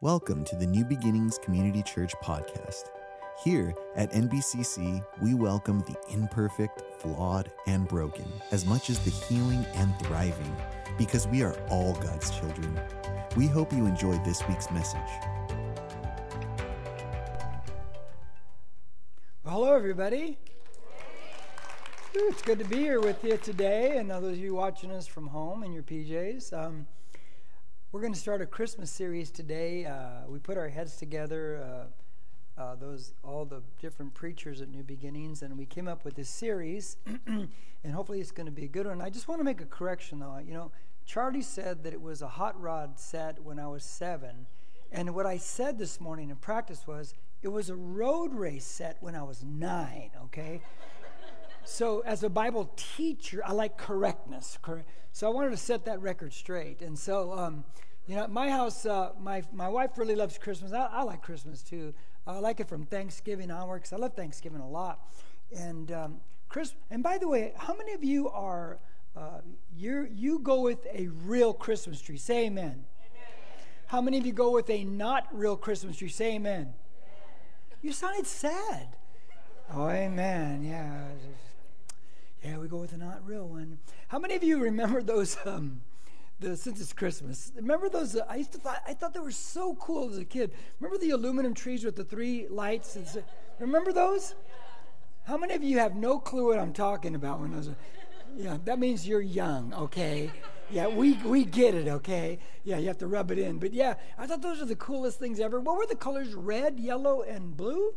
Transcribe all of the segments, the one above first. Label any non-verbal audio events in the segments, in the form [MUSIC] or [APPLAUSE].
Welcome to the New Beginnings Community Church podcast. Here at NBCC, we welcome the imperfect, flawed, and broken as much as the healing and thriving because we are all God's children. We hope you enjoyed this week's message. Well, hello, everybody. It's good to be here with you today, and those of you watching us from home in your PJs. Um, we're going to start a Christmas series today. Uh, we put our heads together, uh, uh, those all the different preachers at New Beginnings, and we came up with this series, [CLEARS THROAT] and hopefully it's going to be a good one. I just want to make a correction, though. You know, Charlie said that it was a hot rod set when I was seven, and what I said this morning in practice was it was a road race set when I was nine. Okay. So, as a Bible teacher, I like correctness. Correct. So, I wanted to set that record straight. And so, um, you know, my house, uh, my my wife really loves Christmas. I, I, like Christmas too. I like it from Thanksgiving onward because I love Thanksgiving a lot. And um, Chris. And by the way, how many of you are uh, you you go with a real Christmas tree? Say amen. amen. How many of you go with a not real Christmas tree? Say amen. amen. You sounded sad. Oh, amen. Yeah. Yeah, we go with a not real one. How many of you remember those? Um, the since it's Christmas, remember those? Uh, I used to thought I thought they were so cool as a kid. Remember the aluminum trees with the three lights? And remember those? How many of you have no clue what I'm talking about when those? Are, yeah, that means you're young. Okay. Yeah, we we get it. Okay. Yeah, you have to rub it in. But yeah, I thought those are the coolest things ever. What were the colors? Red, yellow, and blue.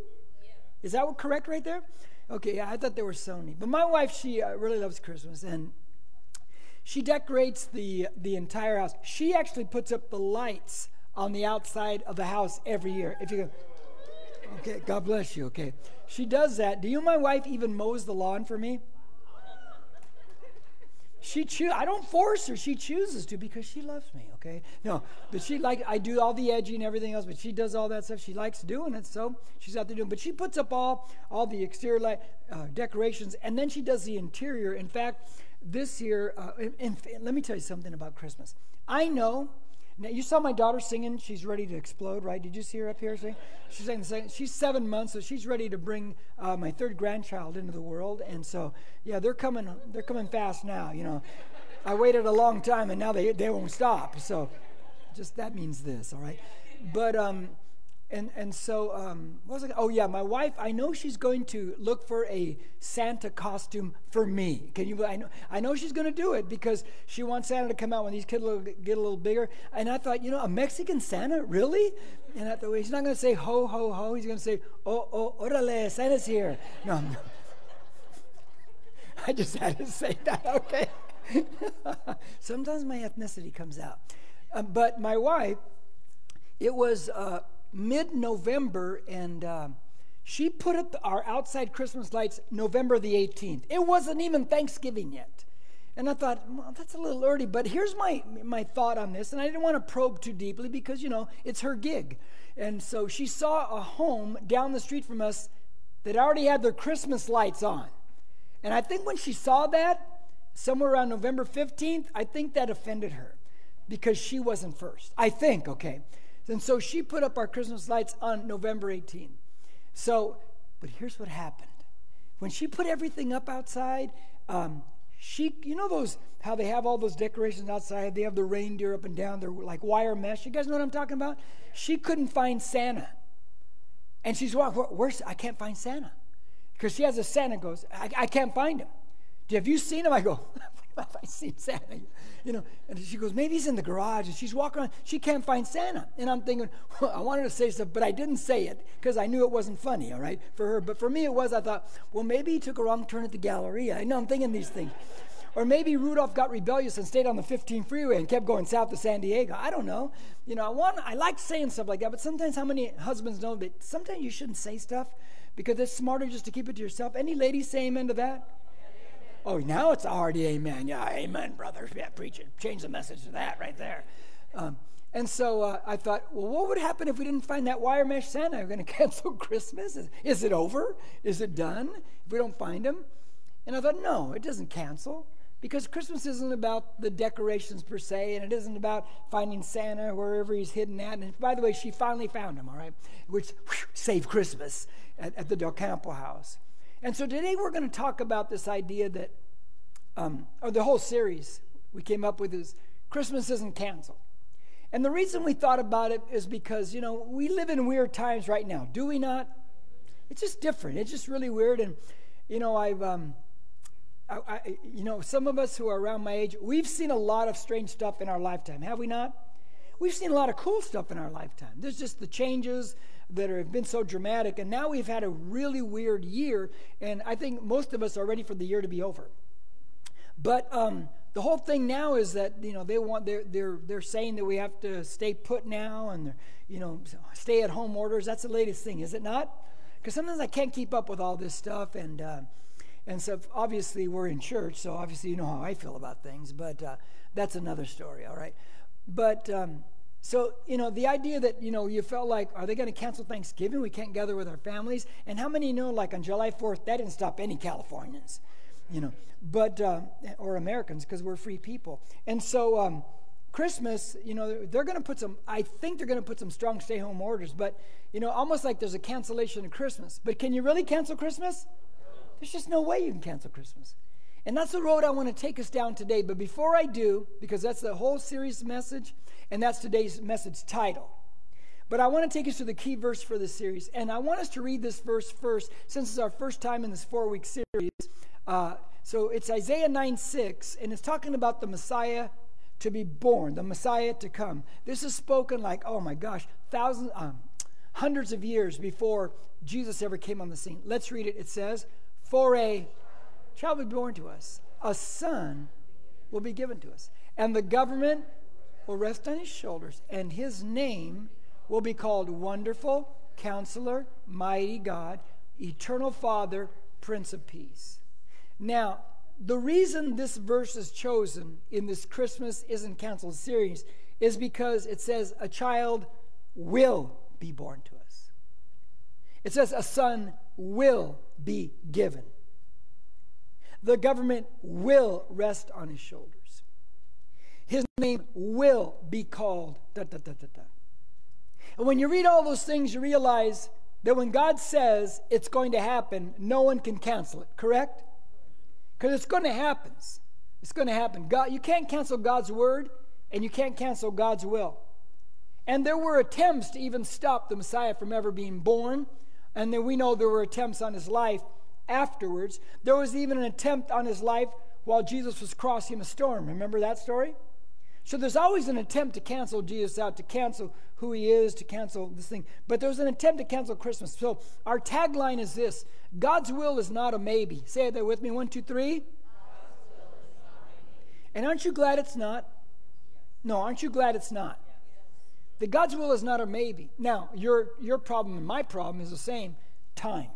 Is that what correct right there? Okay, yeah, I thought they were Sony. But my wife, she uh, really loves Christmas, and she decorates the the entire house. She actually puts up the lights on the outside of the house every year. If you go, okay, God bless you. Okay, she does that. Do you? My wife even mows the lawn for me. She choo- I don't force her. She chooses to because she loves me. Okay, no, but she like I do all the edgy and everything else, but she does all that stuff. She likes doing it, so she's out there doing. But she puts up all all the exterior light, uh, decorations, and then she does the interior. In fact, this year, uh, and, and let me tell you something about Christmas. I know now, you saw my daughter singing. She's ready to explode, right? Did you see her up here? She's saying, she's seven months, so she's ready to bring uh, my third grandchild into the world. And so, yeah, they're coming. They're coming fast now. You know, I waited a long time, and now they they won't stop. So, just that means this, all right? But um, and and so um, what was it? Oh yeah, my wife. I know she's going to look for a Santa costume for me. Can you? I know. I know she's going to do it because she wants Santa to come out when these kids get a little bigger. And I thought, you know, a Mexican Santa, really? And I thought, well, he's not going to say ho ho ho. He's going to say oh oh orale, Santa's here. No, no. [LAUGHS] I just had to say that. Okay. [LAUGHS] Sometimes my ethnicity comes out, um, but my wife. It was. Uh, mid November, and uh, she put up our outside Christmas lights November the 18th. It wasn't even Thanksgiving yet. And I thought, well, that's a little early, but here's my, my thought on this. And I didn't want to probe too deeply because, you know, it's her gig. And so she saw a home down the street from us that already had their Christmas lights on. And I think when she saw that, somewhere around November 15th, I think that offended her because she wasn't first. I think, okay. And so she put up our Christmas lights on November 18th. So, but here's what happened. When she put everything up outside, um, she, you know those, how they have all those decorations outside? They have the reindeer up and down, they're like wire mesh. You guys know what I'm talking about? She couldn't find Santa. And she's, well, where's, I can't find Santa. Because she has a Santa goes, I, I can't find him. Have you seen him? I go, [LAUGHS] I seen Santa? You know, and she goes, maybe he's in the garage. And she's walking around. She can't find Santa. And I'm thinking, well, I wanted to say stuff, but I didn't say it because I knew it wasn't funny, all right, for her. But for me, it was. I thought, well, maybe he took a wrong turn at the Galleria. I know I'm thinking these things. Or maybe Rudolph got rebellious and stayed on the 15 freeway and kept going south to San Diego. I don't know. You know, I want I like saying stuff like that, but sometimes how many husbands know that sometimes you shouldn't say stuff because it's smarter just to keep it to yourself. Any ladies say amen to that? Oh, now it's already amen. Yeah, amen, brother. Yeah, preach it. Change the message to that right there. Um, and so uh, I thought, well, what would happen if we didn't find that wire mesh Santa? We're going to cancel Christmas? Is, is, it over? Is it done if we don't find him? And I thought, no, it doesn't cancel. Because Christmas isn't about the decorations per se, and it isn't about finding Santa wherever he's hidden at. And by the way, she finally found him, all right, which whew, saved Christmas at, at the Del Campo house. And so today we're going to talk about this idea that, um, or the whole series we came up with is Christmas isn't canceled. And the reason we thought about it is because, you know, we live in weird times right now, do we not? It's just different. It's just really weird. And, you know, I've, um, I, I, you know, some of us who are around my age, we've seen a lot of strange stuff in our lifetime, have we not? We've seen a lot of cool stuff in our lifetime. There's just the changes that have been so dramatic, and now we've had a really weird year, and I think most of us are ready for the year to be over. But um, the whole thing now is that you know they want they're they're they're saying that we have to stay put now, and you know stay at home orders. That's the latest thing, is it not? Because sometimes I can't keep up with all this stuff, and uh, and so obviously we're in church, so obviously you know how I feel about things, but uh, that's another story, all right? But um, so, you know, the idea that, you know, you felt like, are they going to cancel Thanksgiving? We can't gather with our families. And how many know, like on July 4th, that didn't stop any Californians, you know, but, uh, or Americans, because we're free people. And so, um, Christmas, you know, they're going to put some, I think they're going to put some strong stay home orders, but, you know, almost like there's a cancellation of Christmas. But can you really cancel Christmas? There's just no way you can cancel Christmas. And that's the road I want to take us down today. But before I do, because that's the whole series message, and that's today's message title. But I want to take us to the key verse for this series. And I want us to read this verse first, since it's our first time in this four week series. Uh, so it's Isaiah 9 6, and it's talking about the Messiah to be born, the Messiah to come. This is spoken like, oh my gosh, thousands, um, hundreds of years before Jesus ever came on the scene. Let's read it. It says, for a child will be born to us, a son will be given to us, and the government will rest on his shoulders, and his name will be called Wonderful, Counselor, Mighty God, Eternal Father, Prince of Peace. Now, the reason this verse is chosen in this Christmas Isn't Canceled series is because it says a child will be born to us. It says a son will be given. The government will rest on his shoulders. His name will be called. Da, da, da. And when you read all those things, you realize that when God says it's going to happen, no one can cancel it, correct? Because it's going to happen. It's going to happen. God, you can't cancel God's word, and you can't cancel God's will. And there were attempts to even stop the Messiah from ever being born. And then we know there were attempts on his life afterwards. There was even an attempt on his life while Jesus was crossing a storm. Remember that story? So there's always an attempt to cancel Jesus out, to cancel who he is, to cancel this thing. But there's an attempt to cancel Christmas. So our tagline is this God's will is not a maybe. Say that with me. One, two, three. And aren't you glad it's not? No, aren't you glad it's not? That God's will is not a maybe. Now, your, your problem and my problem is the same time.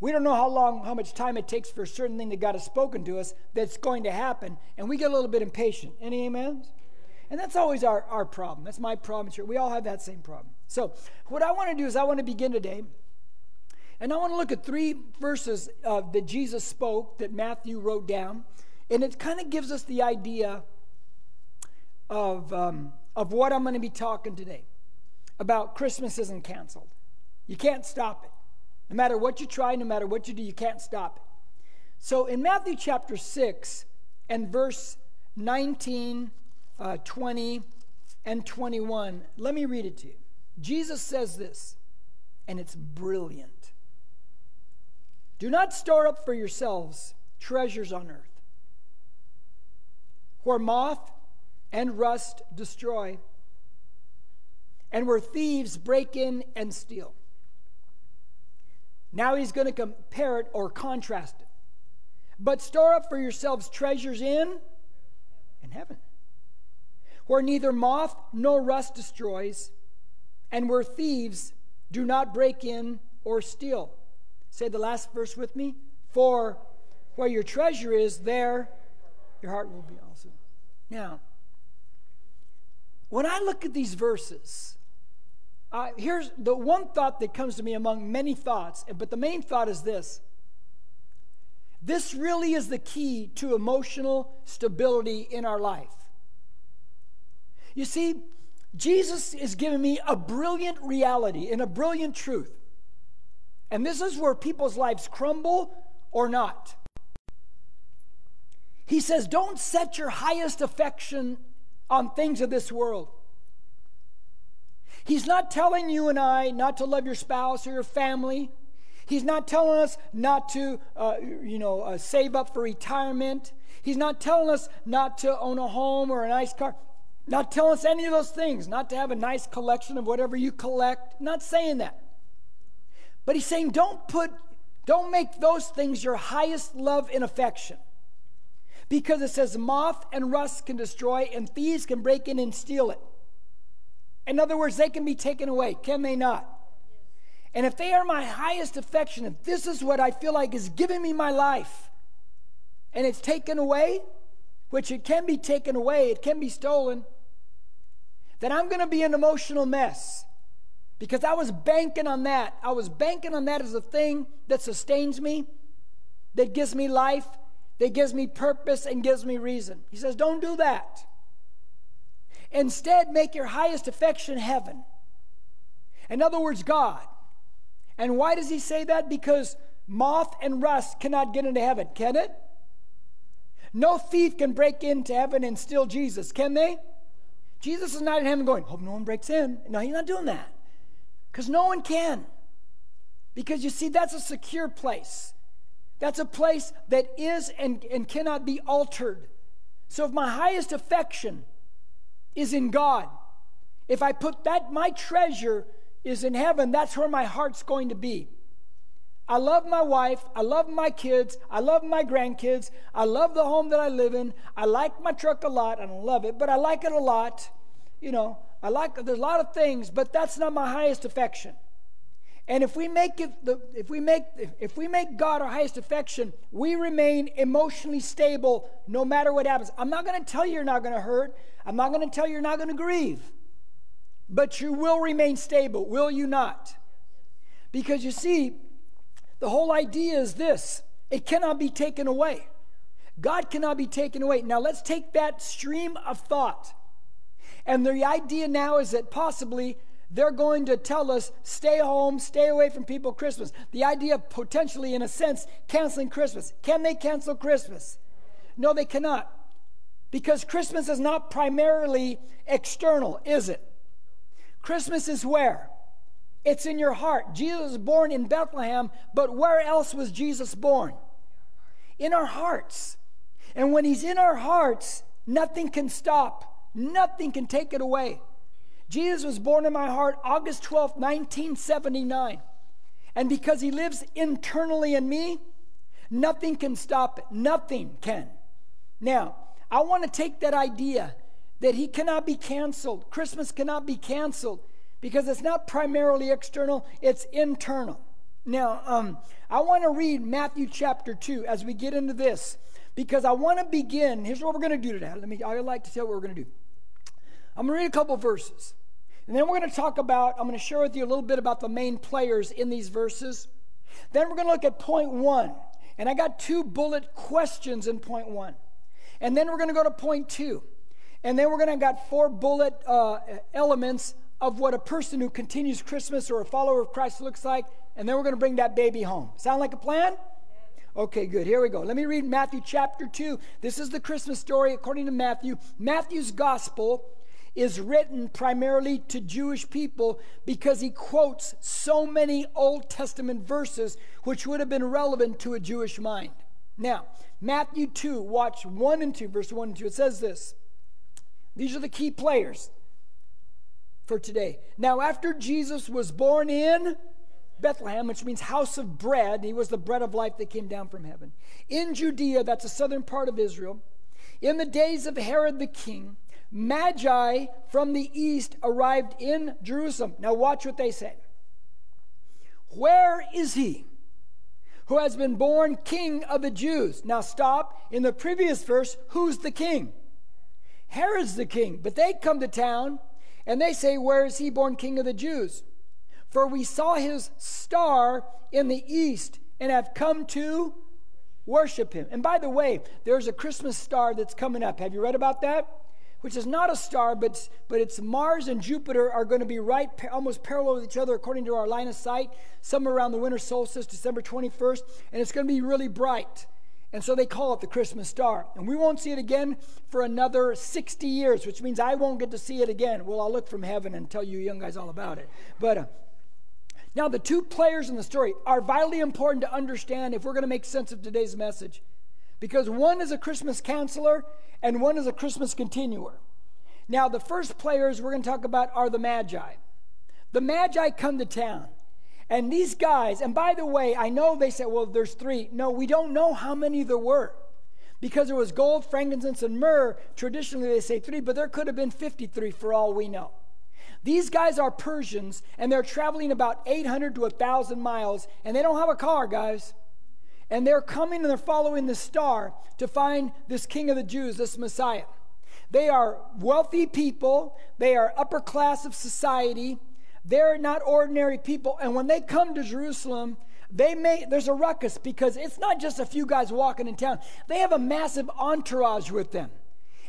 We don't know how long, how much time it takes for a certain thing that God has spoken to us that's going to happen, and we get a little bit impatient. Any amens? And that's always our, our problem. That's my problem. We all have that same problem. So, what I want to do is I want to begin today, and I want to look at three verses uh, that Jesus spoke that Matthew wrote down, and it kind of gives us the idea of um, of what I'm going to be talking today about Christmas isn't canceled. You can't stop it. No matter what you try, no matter what you do, you can't stop it. So in Matthew chapter 6 and verse 19, uh, 20, and 21, let me read it to you. Jesus says this, and it's brilliant. Do not store up for yourselves treasures on earth, where moth and rust destroy, and where thieves break in and steal. Now he's going to compare it or contrast it. But store up for yourselves treasures in in heaven, where neither moth nor rust destroys, and where thieves do not break in or steal. Say the last verse with me. For where your treasure is, there your heart will be also. Now, when I look at these verses, uh, here's the one thought that comes to me among many thoughts, but the main thought is this This really is the key to emotional stability in our life. You see, Jesus is giving me a brilliant reality and a brilliant truth. And this is where people's lives crumble or not. He says, Don't set your highest affection on things of this world. He's not telling you and I not to love your spouse or your family. He's not telling us not to, uh, you know, uh, save up for retirement. He's not telling us not to own a home or a nice car. Not telling us any of those things. Not to have a nice collection of whatever you collect. Not saying that. But he's saying don't put, don't make those things your highest love and affection. Because it says moth and rust can destroy and thieves can break in and steal it. In other words, they can be taken away, can they not? And if they are my highest affection, if this is what I feel like is giving me my life, and it's taken away, which it can be taken away, it can be stolen, then I'm going to be an emotional mess because I was banking on that. I was banking on that as a thing that sustains me, that gives me life, that gives me purpose, and gives me reason. He says, Don't do that. Instead, make your highest affection heaven. In other words, God. And why does he say that? Because moth and rust cannot get into heaven, can it? No thief can break into heaven and steal Jesus, can they? Jesus is not in heaven going, Hope no one breaks in. No, he's not doing that. Because no one can. Because you see, that's a secure place. That's a place that is and, and cannot be altered. So if my highest affection is in God. If I put that, my treasure is in heaven, that's where my heart's going to be. I love my wife. I love my kids. I love my grandkids. I love the home that I live in. I like my truck a lot. I don't love it, but I like it a lot. You know, I like, there's a lot of things, but that's not my highest affection. And if we make it, the, if we make, if we make God our highest affection, we remain emotionally stable no matter what happens. I'm not going to tell you you're not going to hurt. I'm not going to tell you you're not going to grieve. But you will remain stable, will you not? Because you see, the whole idea is this it cannot be taken away. God cannot be taken away. Now let's take that stream of thought. And the idea now is that possibly they're going to tell us stay home, stay away from people Christmas. The idea of potentially, in a sense, canceling Christmas. Can they cancel Christmas? No, they cannot. Because Christmas is not primarily external, is it? Christmas is where? It's in your heart. Jesus was born in Bethlehem, but where else was Jesus born? In our hearts. And when he's in our hearts, nothing can stop, nothing can take it away. Jesus was born in my heart August 12, 1979. And because he lives internally in me, nothing can stop it. Nothing can. Now, I want to take that idea that he cannot be canceled, Christmas cannot be canceled, because it's not primarily external, it's internal. Now, um, I want to read Matthew chapter 2 as we get into this, because I want to begin. Here's what we're going to do today. Let me, I'd like to tell you what we're going to do. I'm going to read a couple verses. And then we're going to talk about, I'm going to share with you a little bit about the main players in these verses. Then we're going to look at point one. And I got two bullet questions in point one. And then we're going to go to point two. And then we're going to got four bullet uh, elements of what a person who continues Christmas or a follower of Christ looks like. And then we're going to bring that baby home. Sound like a plan? Okay, good. Here we go. Let me read Matthew chapter 2. This is the Christmas story according to Matthew. Matthew's gospel is written primarily to Jewish people because he quotes so many Old Testament verses which would have been relevant to a Jewish mind. Now, Matthew 2, watch 1 and 2, verse 1 and 2. It says this These are the key players for today. Now, after Jesus was born in Bethlehem, which means house of bread, he was the bread of life that came down from heaven. In Judea, that's the southern part of Israel, in the days of Herod the king, Magi from the east arrived in Jerusalem. Now, watch what they say. Where is he who has been born king of the Jews? Now, stop. In the previous verse, who's the king? Herod's the king. But they come to town and they say, Where is he born king of the Jews? For we saw his star in the east and have come to worship him. And by the way, there's a Christmas star that's coming up. Have you read about that? Which is not a star, but, but it's Mars and Jupiter are going to be right, almost parallel with each other according to our line of sight, somewhere around the winter solstice, December 21st, and it's going to be really bright. And so they call it the Christmas star. And we won't see it again for another 60 years, which means I won't get to see it again. Well, I'll look from heaven and tell you young guys all about it. But uh, now, the two players in the story are vitally important to understand if we're going to make sense of today's message. Because one is a Christmas canceller and one is a Christmas continuer. Now, the first players we're going to talk about are the Magi. The Magi come to town. And these guys, and by the way, I know they said, well, there's three. No, we don't know how many there were. Because there was gold, frankincense, and myrrh. Traditionally, they say three, but there could have been 53 for all we know. These guys are Persians, and they're traveling about 800 to 1,000 miles, and they don't have a car, guys. And they're coming and they're following the star to find this king of the Jews, this Messiah. They are wealthy people, they are upper class of society, they're not ordinary people. And when they come to Jerusalem, they may there's a ruckus because it's not just a few guys walking in town. They have a massive entourage with them.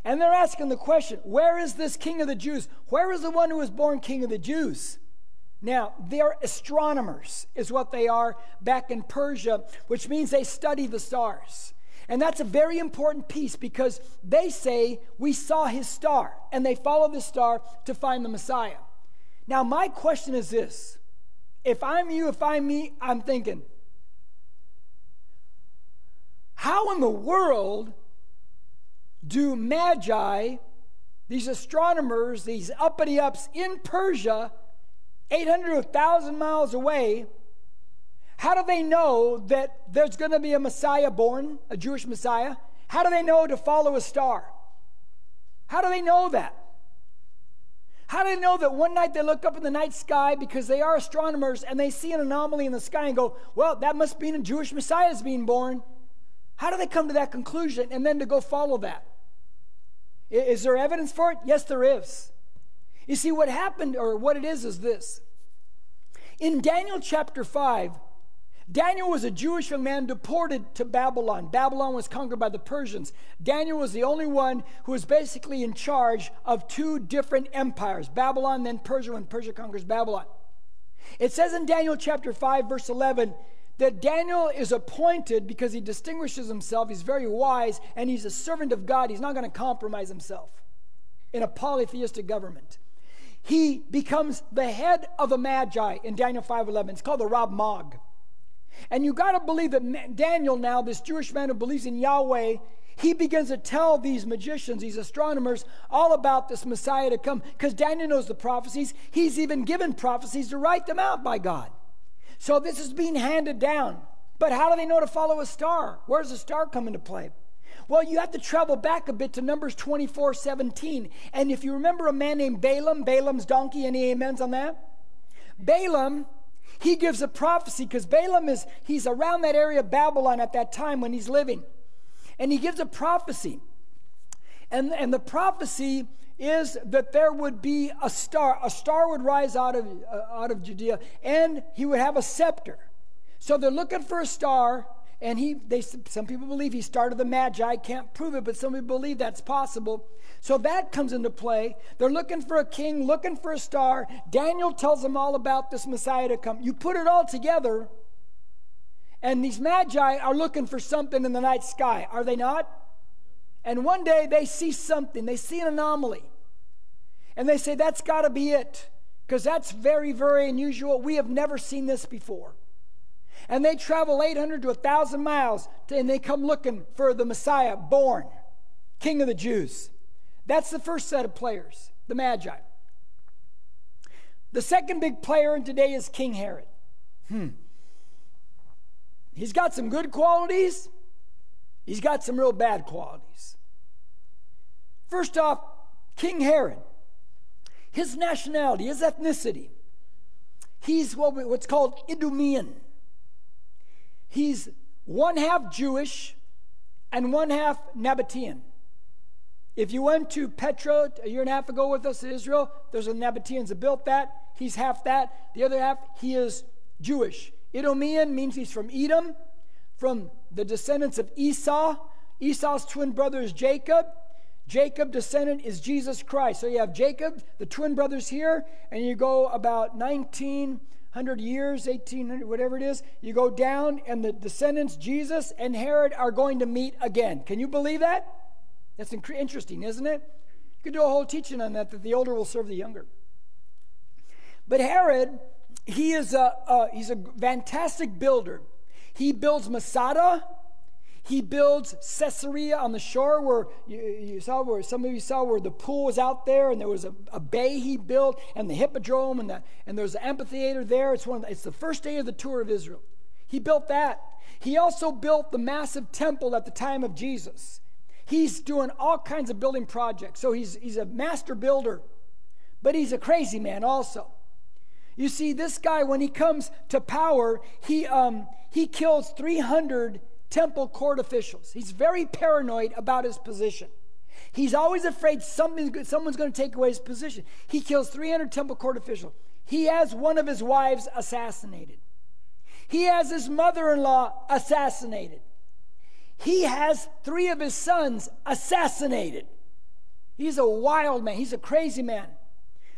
And they're asking the question where is this king of the Jews? Where is the one who was born king of the Jews? Now, they're astronomers, is what they are back in Persia, which means they study the stars. And that's a very important piece because they say, We saw his star, and they follow the star to find the Messiah. Now, my question is this if I'm you, if I'm me, I'm thinking, how in the world do magi, these astronomers, these uppity ups in Persia, 800 1,000 miles away, how do they know that there's going to be a Messiah born, a Jewish Messiah? How do they know to follow a star? How do they know that? How do they know that one night they look up in the night sky because they are astronomers and they see an anomaly in the sky and go, well, that must mean a Jewish Messiah is being born? How do they come to that conclusion and then to go follow that? Is there evidence for it? Yes, there is. You see, what happened, or what it is, is this. In Daniel chapter 5, Daniel was a Jewish young man deported to Babylon. Babylon was conquered by the Persians. Daniel was the only one who was basically in charge of two different empires Babylon, then Persia, when Persia conquers Babylon. It says in Daniel chapter 5, verse 11, that Daniel is appointed because he distinguishes himself. He's very wise and he's a servant of God. He's not going to compromise himself in a polytheistic government. He becomes the head of the magi in Daniel 5:11. It's called the Rav Mag. And you got to believe that Daniel now, this Jewish man who believes in Yahweh, he begins to tell these magicians, these astronomers, all about this Messiah to come because Daniel knows the prophecies. He's even given prophecies to write them out by God. So this is being handed down. But how do they know to follow a star? Where does the star come into play? Well, you have to travel back a bit to Numbers 24 17. And if you remember a man named Balaam, Balaam's donkey, any amens on that? Balaam, he gives a prophecy because Balaam is, he's around that area of Babylon at that time when he's living. And he gives a prophecy. And, and the prophecy is that there would be a star. A star would rise out of, uh, out of Judea, and he would have a scepter. So they're looking for a star, and he, they, some people believe he started the Magi. Can't prove it, but some people believe that's possible. So that comes into play. They're looking for a king, looking for a star. Daniel tells them all about this Messiah to come. You put it all together, and these Magi are looking for something in the night sky, are they not? And one day they see something, they see an anomaly. And they say, that's got to be it, because that's very, very unusual. We have never seen this before. And they travel 800 to 1,000 miles, and they come looking for the Messiah born, King of the Jews. That's the first set of players, the Magi. The second big player in today is King Herod. Hmm. He's got some good qualities, he's got some real bad qualities. First off, King Herod his nationality, his ethnicity. He's what's called Idumean. He's one half Jewish and one half Nabatean. If you went to Petra a year and a half ago with us in Israel, there's a Nabateans that built that. He's half that. The other half, he is Jewish. Idumean means he's from Edom, from the descendants of Esau. Esau's twin brother is Jacob. Jacob descendant is Jesus Christ. So you have Jacob, the twin brothers here, and you go about 1900 years, 1800, whatever it is. You go down, and the descendants, Jesus and Herod, are going to meet again. Can you believe that? That's interesting, isn't it? You could do a whole teaching on that, that the older will serve the younger. But Herod, he is a, a he's a fantastic builder. He builds Masada, he builds Caesarea on the shore where you, you, saw where some of you saw where the pool was out there and there was a, a bay he built and the hippodrome and, the, and there's an amphitheater there. It's, one the, it's the first day of the tour of Israel. He built that. He also built the massive temple at the time of Jesus. He's doing all kinds of building projects. So he's, he's a master builder, but he's a crazy man also. You see, this guy, when he comes to power, he, um, he kills 300 temple court officials. He's very paranoid about his position. He's always afraid someone's going to take away his position. He kills 300 temple court officials. He has one of his wives assassinated. He has his mother in law assassinated. He has three of his sons assassinated. He's a wild man. He's a crazy man.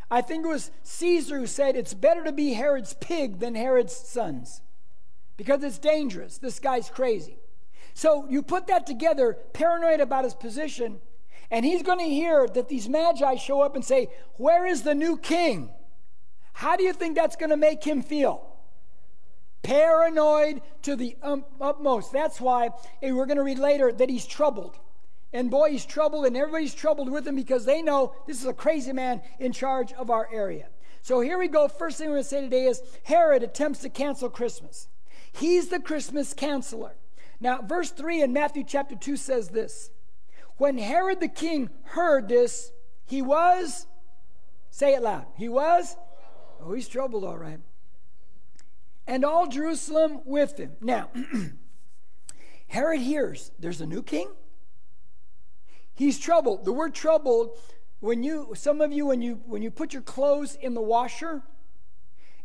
I think it was Caesar who said it's better to be Herod's pig than Herod's sons because it's dangerous. This guy's crazy. So you put that together, paranoid about his position, and he's going to hear that these magi show up and say, Where is the new king? How do you think that's going to make him feel? Paranoid to the um, utmost. That's why we're going to read later that he's troubled. And boy, he's troubled, and everybody's troubled with him because they know this is a crazy man in charge of our area. So here we go. First thing we're going to say today is Herod attempts to cancel Christmas. He's the Christmas canceller. Now, verse 3 in Matthew chapter 2 says this When Herod the king heard this, he was, say it loud, he was, oh, he's troubled, all right. And all Jerusalem with him. Now, [CLEARS THROAT] Herod hears there's a new king. He's troubled. The word troubled, when you, some of you, when you, when you put your clothes in the washer,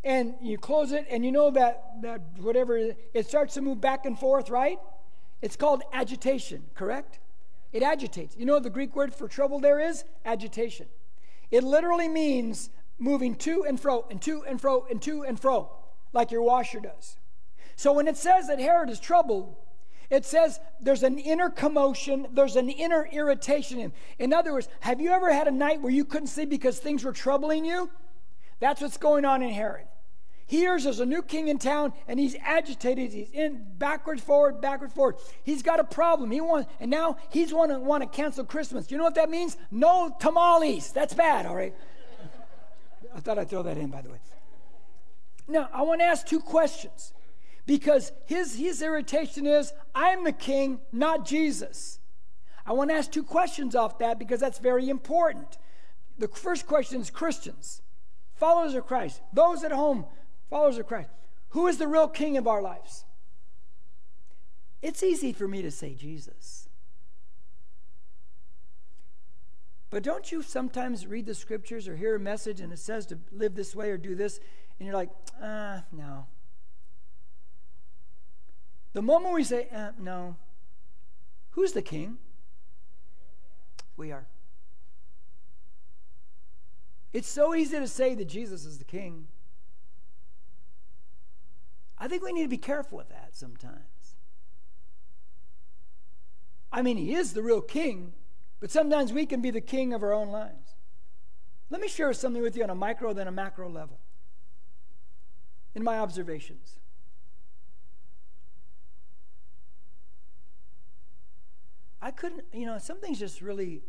and you close it, and you know that, that whatever, it starts to move back and forth, right? It's called agitation, correct? It agitates. You know the Greek word for trouble there is? Agitation. It literally means moving to and fro, and to and fro, and to and fro, like your washer does. So when it says that Herod is troubled, it says there's an inner commotion, there's an inner irritation. In, in other words, have you ever had a night where you couldn't sleep because things were troubling you? That's what's going on in Herod. He hears there's a new king in town and he's agitated. He's in backwards, forward, backwards, forward. He's got a problem. He wants, and now he's want to want to cancel Christmas. You know what that means? No tamales. That's bad. All right. I thought I'd throw that in, by the way. Now I want to ask two questions because his his irritation is I'm the king, not Jesus. I want to ask two questions off that because that's very important. The first question is Christians, followers of Christ, those at home followers of Christ, who is the real king of our lives? It's easy for me to say Jesus. But don't you sometimes read the scriptures or hear a message and it says to live this way or do this, and you're like, ah, no. The moment we say, uh, no, who's the king? We are. It's so easy to say that Jesus is the king. I think we need to be careful with that sometimes. I mean, he is the real king, but sometimes we can be the king of our own lives. Let me share something with you on a micro, then a macro level. In my observations, I couldn't, you know, some things just really,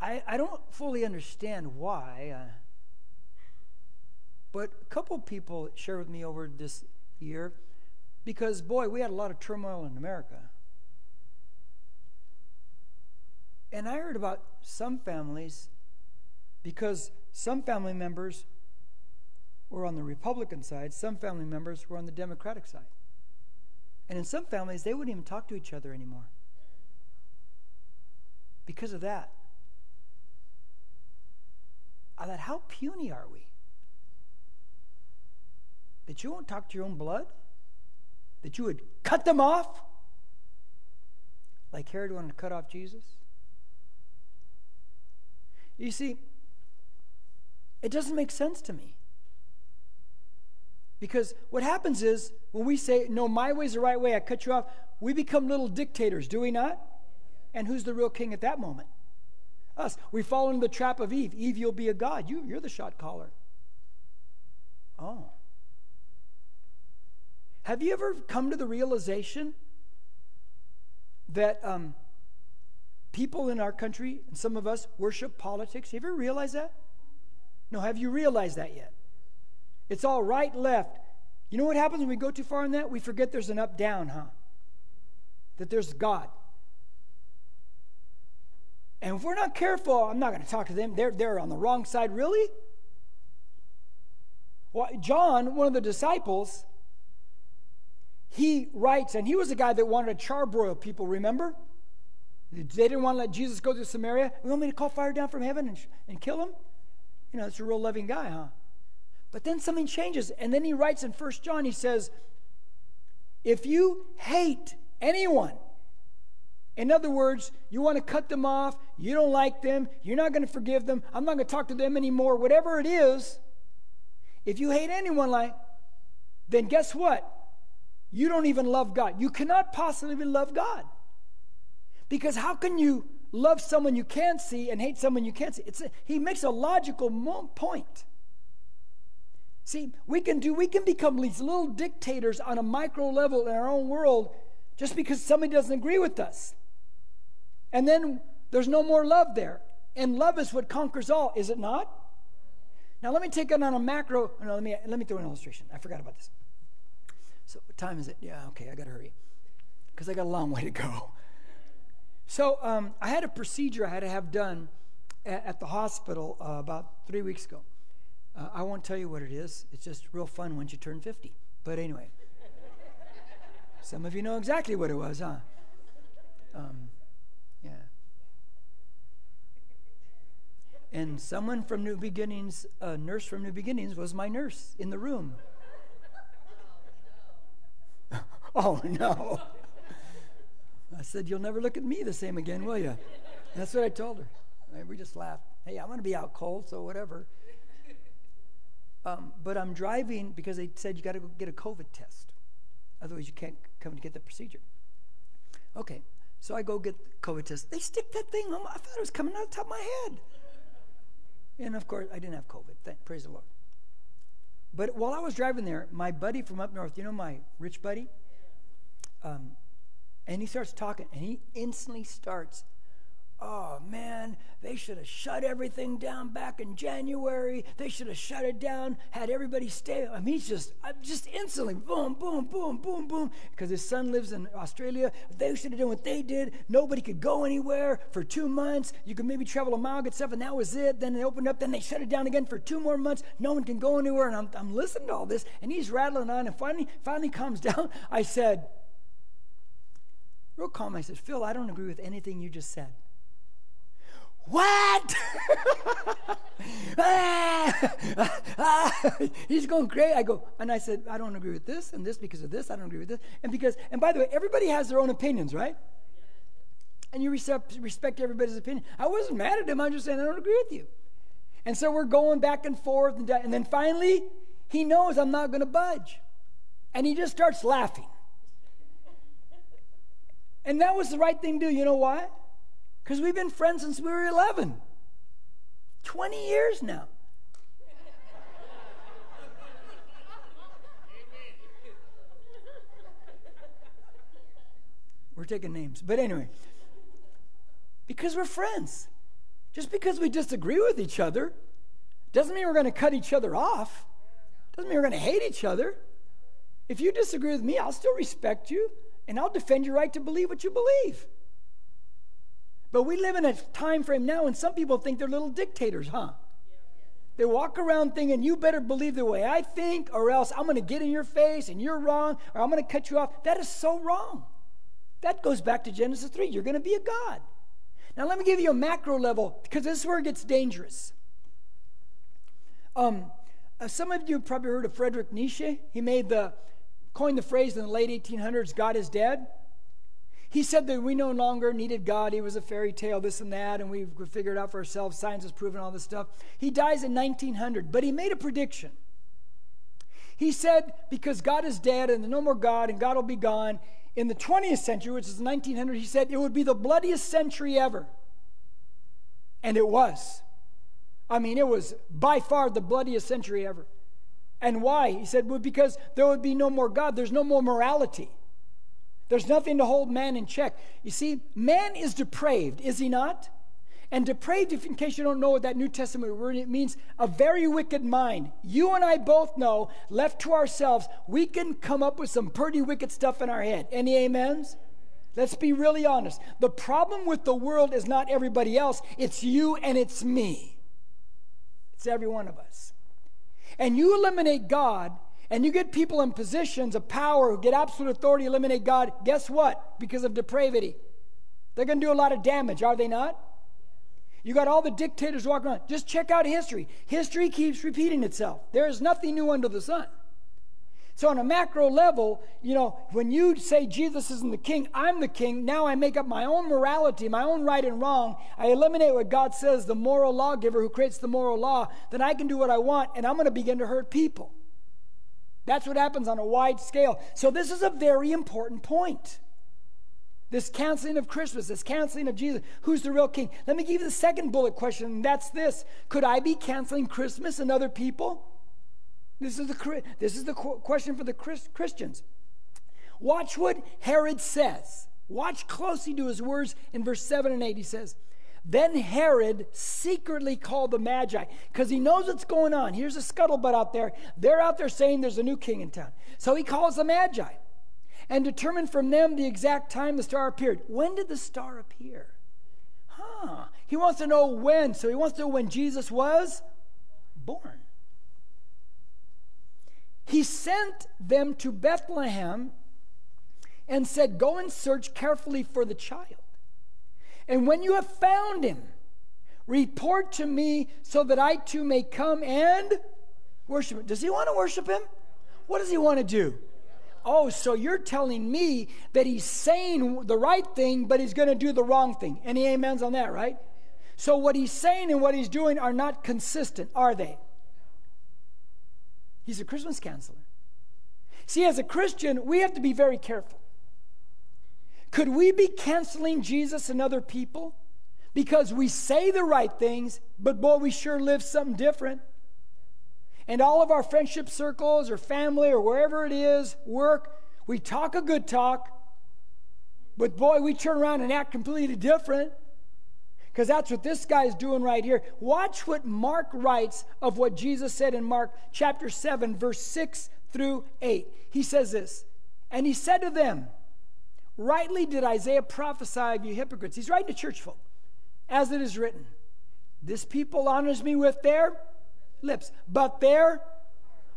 I, I don't fully understand why. Uh, but a couple people shared with me over this year because, boy, we had a lot of turmoil in America. And I heard about some families because some family members were on the Republican side, some family members were on the Democratic side. And in some families, they wouldn't even talk to each other anymore because of that. I thought, how puny are we? That you won't talk to your own blood? that you would cut them off? Like Herod wanted to cut off Jesus? You see, it doesn't make sense to me. Because what happens is when we say, no, my way's the right way, I cut you off, we become little dictators, do we not? And who's the real king at that moment? Us. We fall into the trap of Eve. Eve, you'll be a god. You, you're the shot caller. Oh. Have you ever come to the realization that um, people in our country, and some of us, worship politics? Have you ever realized that? No, have you realized that yet? It's all right, left. You know what happens when we go too far in that? We forget there's an up down, huh? That there's God. And if we're not careful, I'm not going to talk to them. They're, they're on the wrong side. Really? Well, John, one of the disciples, he writes, and he was the guy that wanted to charbroil people, remember? They didn't want to let Jesus go to Samaria. You want me to call fire down from heaven and, and kill him? You know, it's a real loving guy, huh? But then something changes. And then he writes in First John, he says, If you hate anyone, in other words, you want to cut them off, you don't like them, you're not going to forgive them, I'm not going to talk to them anymore, whatever it is, if you hate anyone like, then guess what? You don't even love God. You cannot possibly love God. Because how can you love someone you can't see and hate someone you can't see? It's a, he makes a logical point. See, we can do we can become these little dictators on a micro level in our own world just because somebody doesn't agree with us. And then there's no more love there. And love is what conquers all, is it not? Now let me take it on a macro. No, let me let me throw an illustration. I forgot about this. So what time is it? Yeah, okay, I gotta hurry. Because I got a long way to go. So um, I had a procedure I had to have done at, at the hospital uh, about three weeks ago. Uh, I won't tell you what it is. It's just real fun once you turn 50. But anyway, some of you know exactly what it was, huh? Um, yeah. And someone from New Beginnings, a nurse from New Beginnings, was my nurse in the room. [LAUGHS] oh, no. I said, You'll never look at me the same again, will you? That's what I told her. We just laughed. Hey, I'm going to be out cold, so whatever. Um, but I'm driving because they said you got to go get a COVID test. Otherwise, you can't come to get the procedure. Okay, so I go get the COVID test. They stick that thing on my, I thought it was coming out of the top of my head. And of course, I didn't have COVID. Thank, praise the Lord. But while I was driving there, my buddy from up north, you know my rich buddy? Um, and he starts talking, and he instantly starts oh man, they should have shut everything down back in January. They should have shut it down, had everybody stay. I mean, he's just, just instantly, boom, boom, boom, boom, boom. Because his son lives in Australia. They should have done what they did. Nobody could go anywhere for two months. You could maybe travel a mile, get stuff, and that was it. Then they opened up, then they shut it down again for two more months. No one can go anywhere. And I'm, I'm listening to all this, and he's rattling on, and finally, finally [LAUGHS] calms down. I said, real calm, I said, Phil, I don't agree with anything you just said. What? [LAUGHS] Ah, [LAUGHS] he's going crazy. I go, and I said, I don't agree with this and this because of this. I don't agree with this. And because, and by the way, everybody has their own opinions, right? And you respect, respect everybody's opinion. I wasn't mad at him. I'm just saying, I don't agree with you. And so we're going back and forth. And, and then finally, he knows I'm not going to budge. And he just starts laughing. And that was the right thing to do. You know why? Because we've been friends since we were 11. 20 years now. We're taking names. But anyway, because we're friends. Just because we disagree with each other doesn't mean we're going to cut each other off. Doesn't mean we're going to hate each other. If you disagree with me, I'll still respect you and I'll defend your right to believe what you believe. But we live in a time frame now, and some people think they're little dictators, huh? They walk around thinking, you better believe the way I think, or else I'm going to get in your face and you're wrong, or I'm going to cut you off. That is so wrong. That goes back to Genesis 3. You're going to be a God. Now, let me give you a macro level, because this is where it gets dangerous. Um, uh, some of you probably heard of Friedrich Nietzsche. He made the coined the phrase in the late 1800s God is dead. He said that we no longer needed God. He was a fairy tale, this and that, and we figured it out for ourselves. Science has proven all this stuff. He dies in 1900, but he made a prediction. He said, because God is dead and there's no more God and God will be gone, in the 20th century, which is 1900, he said it would be the bloodiest century ever. And it was. I mean, it was by far the bloodiest century ever. And why? He said, well, because there would be no more God, there's no more morality. There's nothing to hold man in check. You see, man is depraved, is he not? And depraved, if in case you don't know what that New Testament word it means, a very wicked mind. You and I both know, left to ourselves, we can come up with some pretty wicked stuff in our head. Any amens? Let's be really honest. The problem with the world is not everybody else, it's you and it's me. It's every one of us. And you eliminate God, and you get people in positions of power who get absolute authority, eliminate God, guess what? Because of depravity. They're going to do a lot of damage, are they not? You got all the dictators walking around. Just check out history. History keeps repeating itself. There is nothing new under the sun. So, on a macro level, you know, when you say Jesus isn't the king, I'm the king, now I make up my own morality, my own right and wrong. I eliminate what God says, the moral lawgiver who creates the moral law, then I can do what I want and I'm going to begin to hurt people. That's what happens on a wide scale. So, this is a very important point. This canceling of Christmas, this canceling of Jesus. Who's the real king? Let me give you the second bullet question, and that's this Could I be canceling Christmas and other people? This is the, this is the question for the Christians. Watch what Herod says. Watch closely to his words in verse 7 and 8. He says, Then Herod secretly called the Magi because he knows what's going on. Here's a scuttlebutt out there. They're out there saying there's a new king in town. So he calls the Magi and determined from them the exact time the star appeared. When did the star appear? Huh. He wants to know when. So he wants to know when Jesus was born. He sent them to Bethlehem and said, Go and search carefully for the child. And when you have found him, report to me so that I too may come and worship him. Does he want to worship him? What does he want to do? Oh, so you're telling me that he's saying the right thing, but he's going to do the wrong thing. Any amens on that, right? So what he's saying and what he's doing are not consistent, are they? He's a Christmas canceller. See, as a Christian, we have to be very careful. Could we be canceling Jesus and other people because we say the right things, but boy, we sure live something different? And all of our friendship circles or family or wherever it is, work, we talk a good talk, but boy, we turn around and act completely different because that's what this guy is doing right here. Watch what Mark writes of what Jesus said in Mark chapter 7, verse 6 through 8. He says this, and he said to them, Rightly did Isaiah prophesy of you hypocrites. He's writing to church folk, as it is written, This people honors me with their lips, but their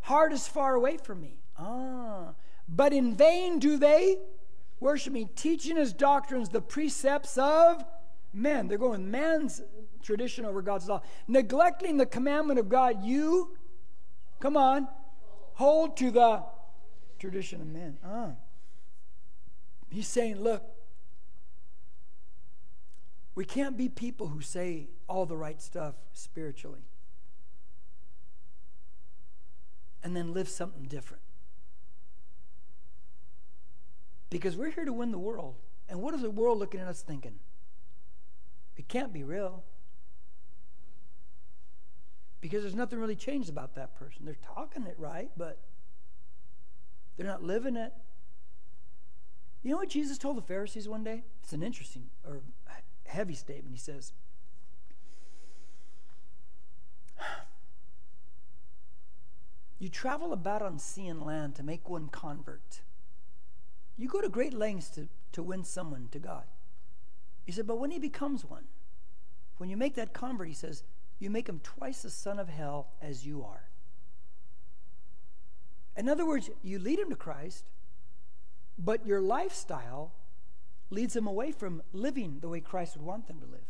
heart is far away from me. Ah, but in vain do they worship me, teaching as doctrines the precepts of men. They're going man's tradition over God's law. Neglecting the commandment of God, you, come on, hold to the tradition of men. Ah. He's saying, look, we can't be people who say all the right stuff spiritually and then live something different. Because we're here to win the world. And what is the world looking at us thinking? It can't be real. Because there's nothing really changed about that person. They're talking it right, but they're not living it. You know what Jesus told the Pharisees one day? It's an interesting or heavy statement. He says, You travel about on sea and land to make one convert. You go to great lengths to, to win someone to God. He said, but when he becomes one, when you make that convert, he says, you make him twice the son of hell as you are. In other words, you lead him to Christ, but your lifestyle leads them away from living the way Christ would want them to live.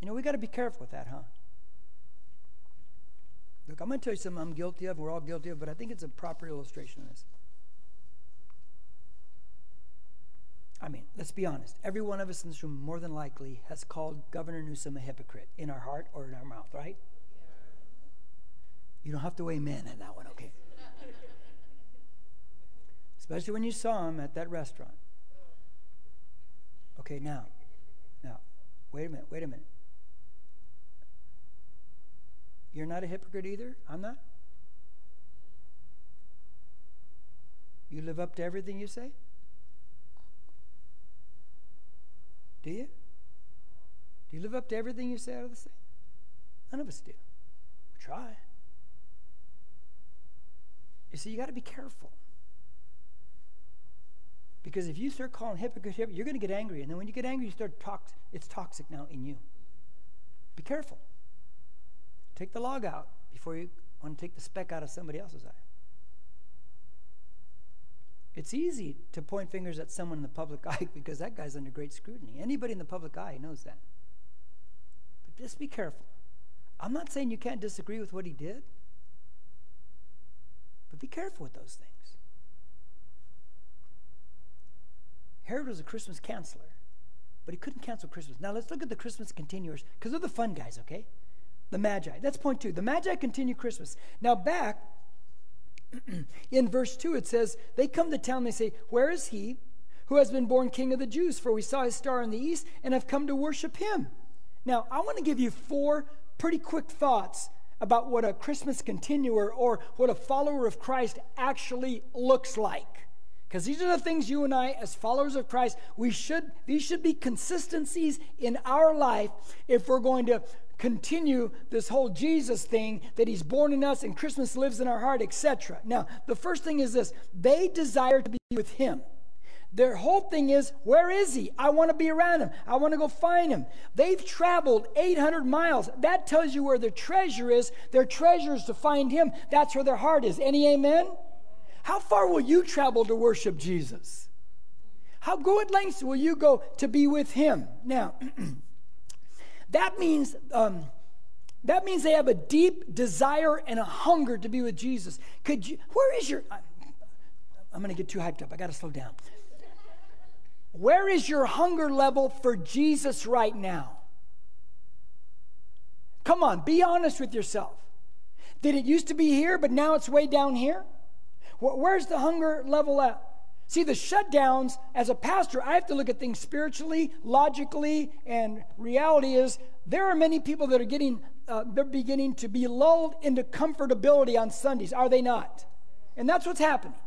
You know, we got to be careful with that, huh? Look, I'm going to tell you something I'm guilty of, we're all guilty of, but I think it's a proper illustration of this. I mean, let's be honest. Every one of us in this room, more than likely, has called Governor Newsom a hypocrite in our heart or in our mouth, right? You don't have to weigh amen in that one, okay? Especially when you saw him at that restaurant. Okay, now, now, wait a minute, wait a minute. You're not a hypocrite either? I'm not? You live up to everything you say? Do you? Do you live up to everything you say out of the thing? None of us do. We try. You see, you got to be careful. Because if you start calling hypocrite, you're going to get angry. And then when you get angry, you start toxic. It's toxic now in you. Be careful. Take the log out before you want to take the speck out of somebody else's eye. It's easy to point fingers at someone in the public [LAUGHS] eye because that guy's under great scrutiny. Anybody in the public eye knows that. But just be careful. I'm not saying you can't disagree with what he did, but be careful with those things. Herod was a Christmas canceller, but he couldn't cancel Christmas. Now let's look at the Christmas continuers because they're the fun guys, okay? The Magi. That's point two. The Magi continue Christmas. Now back [CLEARS THROAT] in verse 2, it says, They come to town, they say, Where is he who has been born king of the Jews? For we saw his star in the east and have come to worship him. Now, I want to give you four pretty quick thoughts about what a Christmas continuer or what a follower of Christ actually looks like. Because these are the things you and I, as followers of Christ, we should, these should be consistencies in our life if we're going to continue this whole Jesus thing that he's born in us and Christmas lives in our heart, etc. Now, the first thing is this they desire to be with him. Their whole thing is, where is he? I want to be around him. I want to go find him. They've traveled 800 miles. That tells you where their treasure is. Their treasure is to find him. That's where their heart is. Any amen? How far will you travel to worship Jesus? How go at lengths will you go to be with him? Now, [CLEARS THROAT] That means, um, that means they have a deep desire and a hunger to be with Jesus. Could you, where is your, I'm going to get too hyped up. I got to slow down. Where is your hunger level for Jesus right now? Come on, be honest with yourself. Did it used to be here, but now it's way down here? Where's the hunger level at? See, the shutdowns, as a pastor, I have to look at things spiritually, logically, and reality is there are many people that are getting, uh, they're beginning to be lulled into comfortability on Sundays, are they not? And that's what's happening.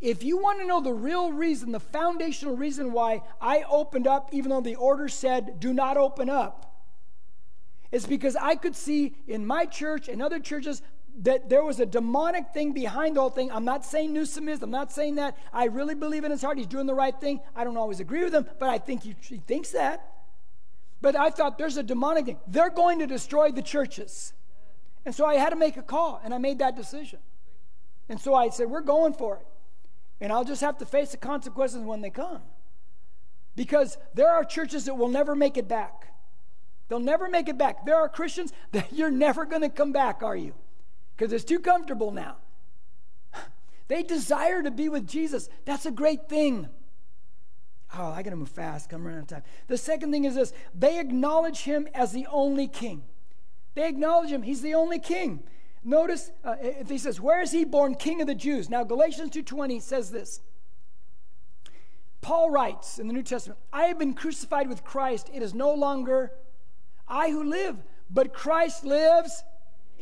If you want to know the real reason, the foundational reason why I opened up, even though the order said do not open up, is because I could see in my church and other churches that there was a demonic thing behind the whole thing. I'm not saying Newsom is. I'm not saying that. I really believe in his heart. He's doing the right thing. I don't always agree with him, but I think he, he thinks that. But I thought there's a demonic thing. They're going to destroy the churches. And so I had to make a call, and I made that decision. And so I said, We're going for it. And I'll just have to face the consequences when they come. Because there are churches that will never make it back. They'll never make it back. There are Christians [LAUGHS] that you're never going to come back, are you? Because it's too comfortable now. [LAUGHS] They desire to be with Jesus. That's a great thing. Oh, I got to move fast. I'm running out of time. The second thing is this they acknowledge him as the only king. They acknowledge him. He's the only king. Notice uh, if he says, Where is he born king of the Jews? Now, Galatians 2.20 says this. Paul writes in the New Testament, I have been crucified with Christ. It is no longer I who live, but Christ lives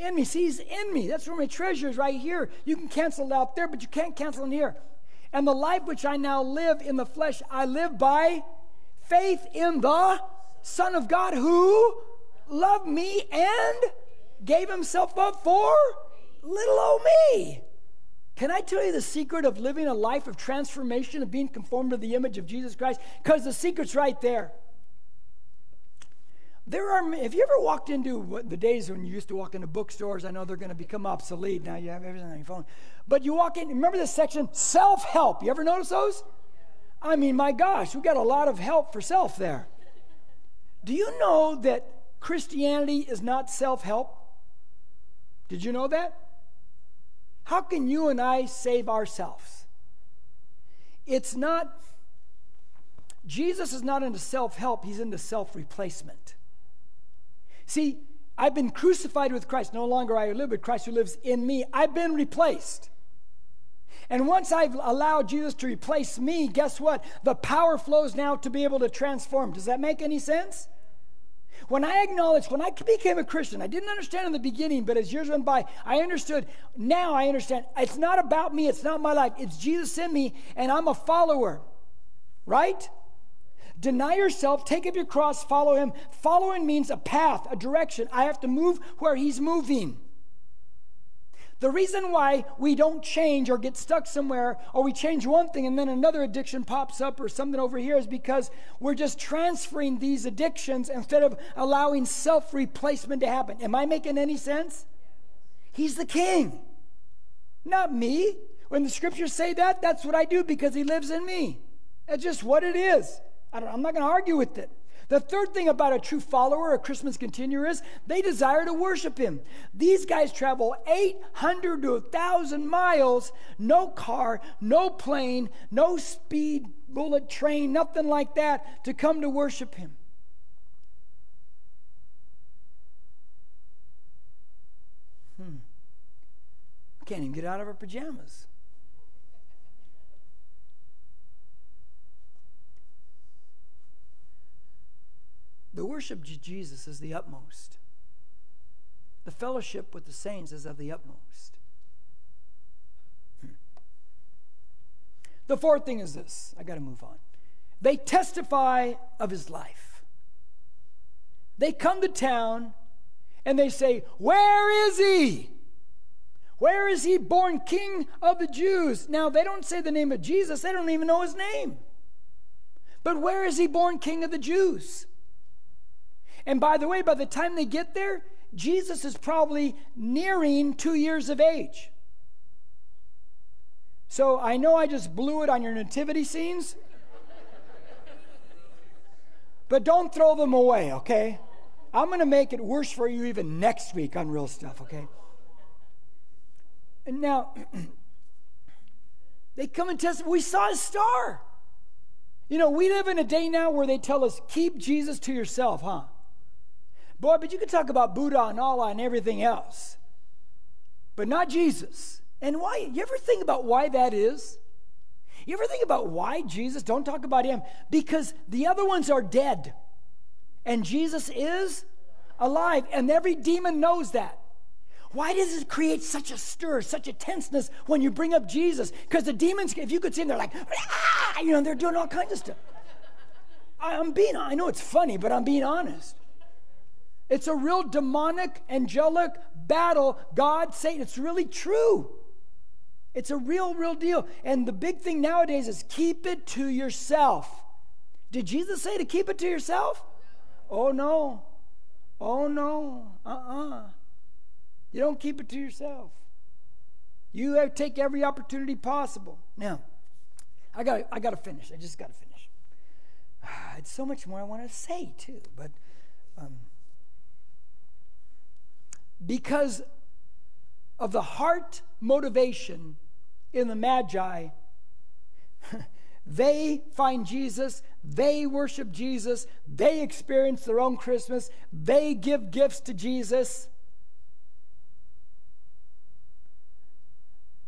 in me. See, he's in me. That's where my treasure is right here. You can cancel it out there, but you can't cancel it here. And the life which I now live in the flesh, I live by faith in the Son of God who loved me and gave himself up for little old me. Can I tell you the secret of living a life of transformation, of being conformed to the image of Jesus Christ? Because the secret's right there. There are, if you ever walked into what, the days when you used to walk into bookstores, I know they're going to become obsolete. Now you have everything on your phone. But you walk in, remember this section, self help. You ever notice those? I mean, my gosh, we got a lot of help for self there. Do you know that Christianity is not self help? Did you know that? How can you and I save ourselves? It's not, Jesus is not into self help, he's into self replacement. See, I've been crucified with Christ. No longer I live, but Christ who lives in me. I've been replaced. And once I've allowed Jesus to replace me, guess what? The power flows now to be able to transform. Does that make any sense? When I acknowledged, when I became a Christian, I didn't understand in the beginning, but as years went by, I understood. Now I understand. It's not about me, it's not my life. It's Jesus in me, and I'm a follower. Right? Deny yourself, take up your cross, follow him. Following means a path, a direction. I have to move where he's moving. The reason why we don't change or get stuck somewhere, or we change one thing and then another addiction pops up or something over here, is because we're just transferring these addictions instead of allowing self replacement to happen. Am I making any sense? He's the king, not me. When the scriptures say that, that's what I do because he lives in me. That's just what it is. I am not going to argue with it. The third thing about a true follower, a Christmas continuer, is they desire to worship him. These guys travel 800 to 1,000 miles, no car, no plane, no speed bullet train, nothing like that, to come to worship him. Hmm. Can't even get out of our pajamas. The worship of Jesus is the utmost. The fellowship with the saints is of the utmost. The fourth thing is this I got to move on. They testify of his life. They come to town and they say, Where is he? Where is he born king of the Jews? Now, they don't say the name of Jesus, they don't even know his name. But where is he born king of the Jews? And by the way, by the time they get there, Jesus is probably nearing two years of age. So I know I just blew it on your nativity scenes, but don't throw them away, okay? I'm going to make it worse for you even next week on real stuff, okay? And now, [CLEARS THROAT] they come and test. We saw a star. You know, we live in a day now where they tell us, keep Jesus to yourself, huh? Boy, but you can talk about Buddha and Allah and everything else, but not Jesus. And why? You ever think about why that is? You ever think about why Jesus? Don't talk about him. Because the other ones are dead, and Jesus is alive, and every demon knows that. Why does it create such a stir, such a tenseness when you bring up Jesus? Because the demons, if you could see them, they're like, ah! you know, they're doing all kinds of stuff. I'm being, I know it's funny, but I'm being honest. It's a real demonic, angelic battle. God, Satan, it's really true. It's a real, real deal. And the big thing nowadays is keep it to yourself. Did Jesus say to keep it to yourself? Oh, no. Oh, no. Uh uh-uh. uh You don't keep it to yourself. You have take every opportunity possible. Now, I got I got to finish. I just got to finish. [SIGHS] It's so much more I want to say too, but um, because of the heart motivation in the Magi, [LAUGHS] they find Jesus, they worship Jesus, they experience their own Christmas, they give gifts to Jesus.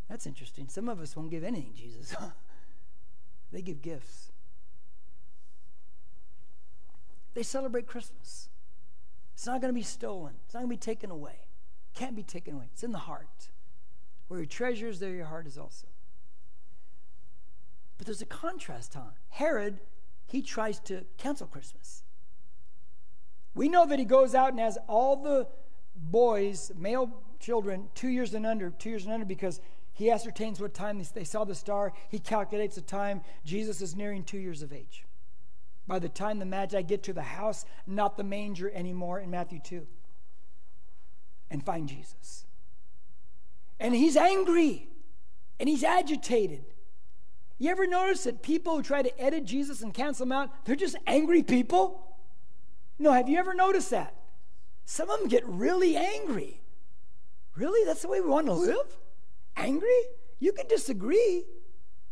That's interesting. Some of us won't give anything, Jesus. [LAUGHS] they give gifts. They celebrate Christmas. It's not going to be stolen. It's not going to be taken away. It Can't be taken away. It's in the heart. Where your treasure is, there your heart is also. But there's a contrast, huh? Herod, he tries to cancel Christmas. We know that he goes out and has all the boys, male children, two years and under, two years and under, because he ascertains what time they saw the star. He calculates the time. Jesus is nearing two years of age. By the time the Magi get to the house, not the manger anymore in Matthew 2, and find Jesus. And he's angry and he's agitated. You ever notice that people who try to edit Jesus and cancel him out, they're just angry people? No, have you ever noticed that? Some of them get really angry. Really? That's the way we want to live? Angry? You can disagree,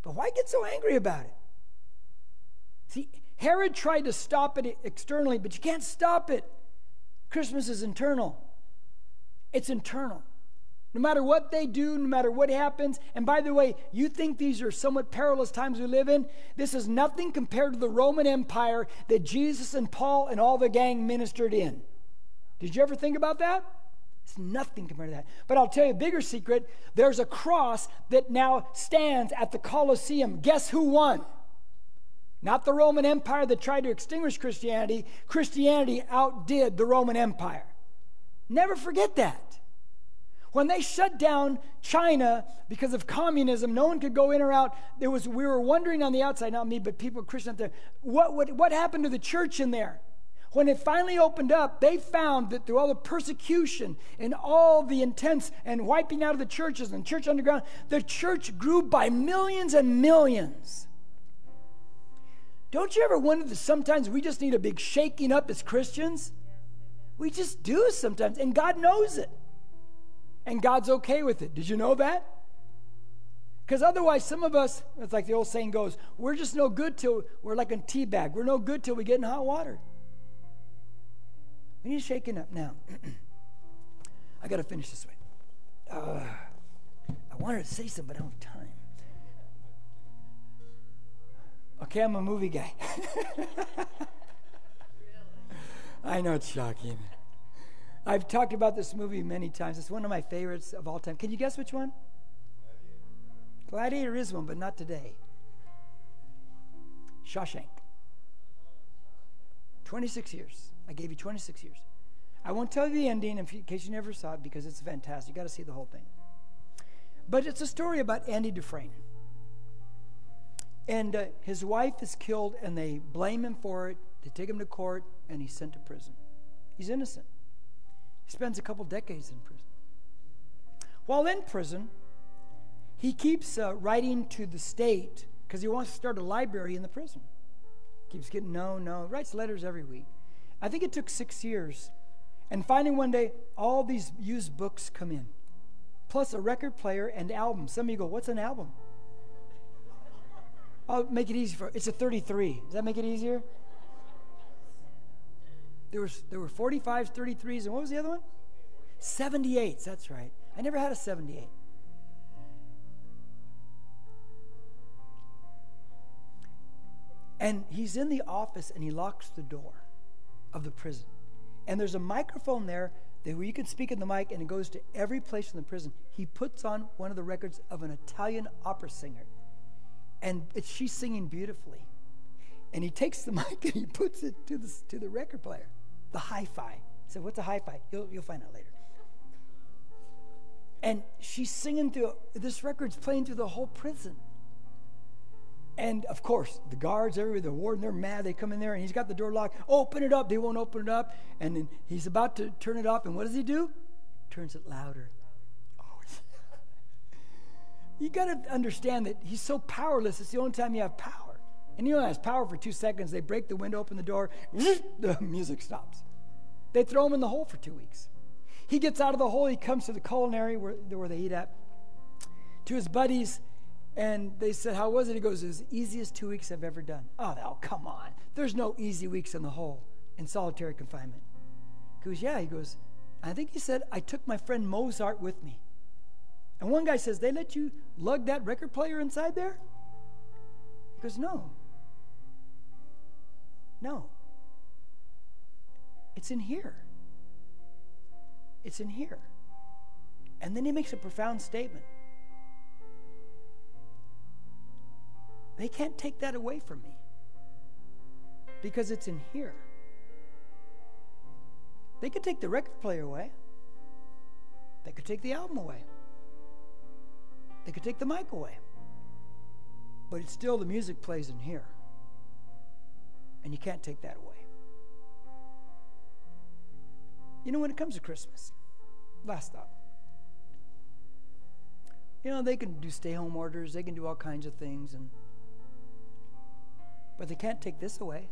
but why get so angry about it? See, Herod tried to stop it externally, but you can't stop it. Christmas is internal. It's internal. No matter what they do, no matter what happens, and by the way, you think these are somewhat perilous times we live in? This is nothing compared to the Roman Empire that Jesus and Paul and all the gang ministered in. Did you ever think about that? It's nothing compared to that. But I'll tell you a bigger secret there's a cross that now stands at the Colosseum. Guess who won? Not the Roman Empire that tried to extinguish Christianity. Christianity outdid the Roman Empire. Never forget that. When they shut down China because of communism, no one could go in or out. There was, we were wondering on the outside, not me, but people, Christians there, what, what, what happened to the church in there? When it finally opened up, they found that through all the persecution and all the intense and wiping out of the churches and church underground, the church grew by millions and millions. Don't you ever wonder that sometimes we just need a big shaking up as Christians? We just do sometimes, and God knows it and God's okay with it. Did you know that? Because otherwise, some of us, it's like the old saying goes, we're just no good till we're like a tea bag. We're no good till we get in hot water. We need shaking up now. [CLEARS THROAT] I got to finish this way. Uh, I wanted to say something, but I don't have time. Okay, I'm a movie guy. [LAUGHS] I know it's shocking. I've talked about this movie many times. It's one of my favorites of all time. Can you guess which one? Gladiator, is one, but not today. Shawshank. 26 years. I gave you 26 years. I won't tell you the ending in case you never saw it because it's fantastic. You got to see the whole thing. But it's a story about Andy Dufresne. And uh, his wife is killed, and they blame him for it. They take him to court, and he's sent to prison. He's innocent. He spends a couple decades in prison. While in prison, he keeps uh, writing to the state because he wants to start a library in the prison. Keeps getting no, no, writes letters every week. I think it took six years. And finally, one day, all these used books come in, plus a record player and album. Some of you go, What's an album? I'll make it easy for it's a 33. Does that make it easier? There, was, there were 45s, 33s, and what was the other one? 78s, that's right. I never had a 78. And he's in the office and he locks the door of the prison. And there's a microphone there that where you can speak in the mic and it goes to every place in the prison. He puts on one of the records of an Italian opera singer. And she's singing beautifully. And he takes the [LAUGHS] mic and he puts it to the, to the record player the hi fi. Said, What's a hi fi? You'll, you'll find out later. And she's singing through, this record's playing through the whole prison. And of course, the guards, everywhere, the warden, they're mad. They come in there and he's got the door locked. Open it up. They won't open it up. And then he's about to turn it off. And what does he do? Turns it louder. You got to understand that he's so powerless. It's the only time you have power. And you know, has power for two seconds. They break the window, open the door, [LAUGHS] the music stops. They throw him in the hole for two weeks. He gets out of the hole, he comes to the culinary where, where they eat at, to his buddies, and they said, How was it? He goes, It was the easiest two weeks I've ever done. Oh, oh, come on. There's no easy weeks in the hole in solitary confinement. He goes, Yeah. He goes, I think he said, I took my friend Mozart with me. And one guy says, They let you lug that record player inside there? He goes, No. No. It's in here. It's in here. And then he makes a profound statement. They can't take that away from me because it's in here. They could take the record player away, they could take the album away, they could take the mic away, but it's still the music plays in here. And you can't take that away. You know, when it comes to Christmas, last thought. You know, they can do stay home orders, they can do all kinds of things, and but they can't take this away.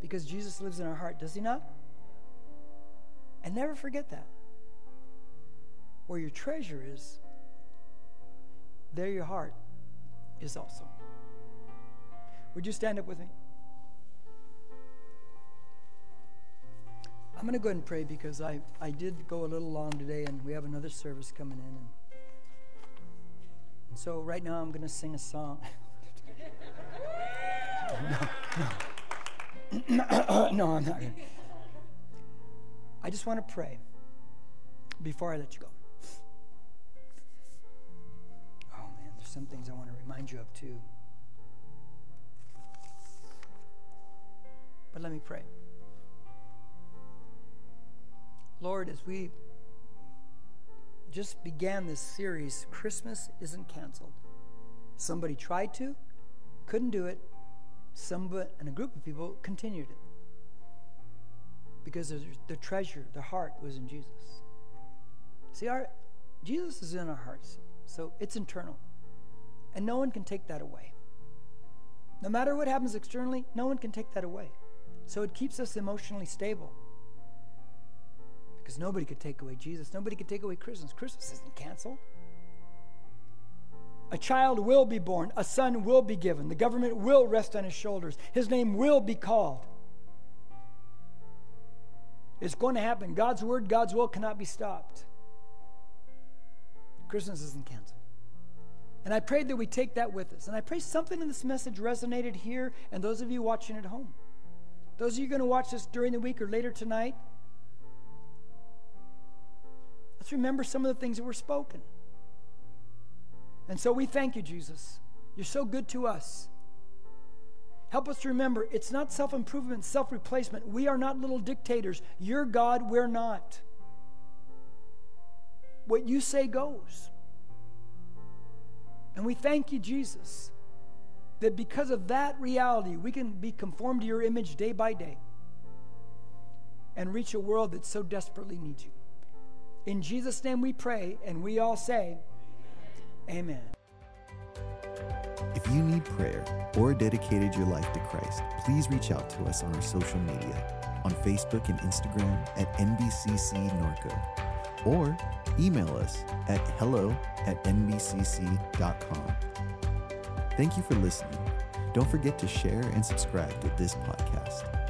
Because Jesus lives in our heart, does he not? And never forget that. where your treasure is, there your heart is also. Would you stand up with me? I'm going to go ahead and pray because I, I did go a little long today and we have another service coming in. And, so right now I'm going to sing a song. no, [LAUGHS] no. no, I'm not. I just want to pray before I let you go. Some things I want to remind you of too. But let me pray. Lord, as we just began this series, Christmas isn't canceled. Somebody tried to, couldn't do it. Somebody and a group of people continued it because the treasure, the heart was in Jesus. See, our Jesus is in our hearts, so it's internal, and no one can take that away. No matter what happens externally, no one can take that away. So it keeps us emotionally stable. Because nobody could take away Jesus. Nobody could take away Christmas. Christmas isn't canceled. A child will be born. A son will be given. The government will rest on his shoulders. His name will be called. It's going to happen. God's word, God's will cannot be stopped. Christmas isn't canceled. And I prayed that we take that with us. And I pray something in this message resonated here and those of you watching at home. Those of you going to watch this during the week or later tonight, let's remember some of the things that were spoken. And so we thank you, Jesus. You're so good to us. Help us to remember it's not self improvement, self replacement. We are not little dictators. You're God, we're not. What you say goes. And we thank you, Jesus, that because of that reality, we can be conformed to your image day by day and reach a world that so desperately needs you. In Jesus' name we pray, and we all say, Amen. If you need prayer or dedicated your life to Christ, please reach out to us on our social media on Facebook and Instagram at NBCC Norco or email us at hello at nbcc.com. Thank you for listening. Don't forget to share and subscribe to this podcast.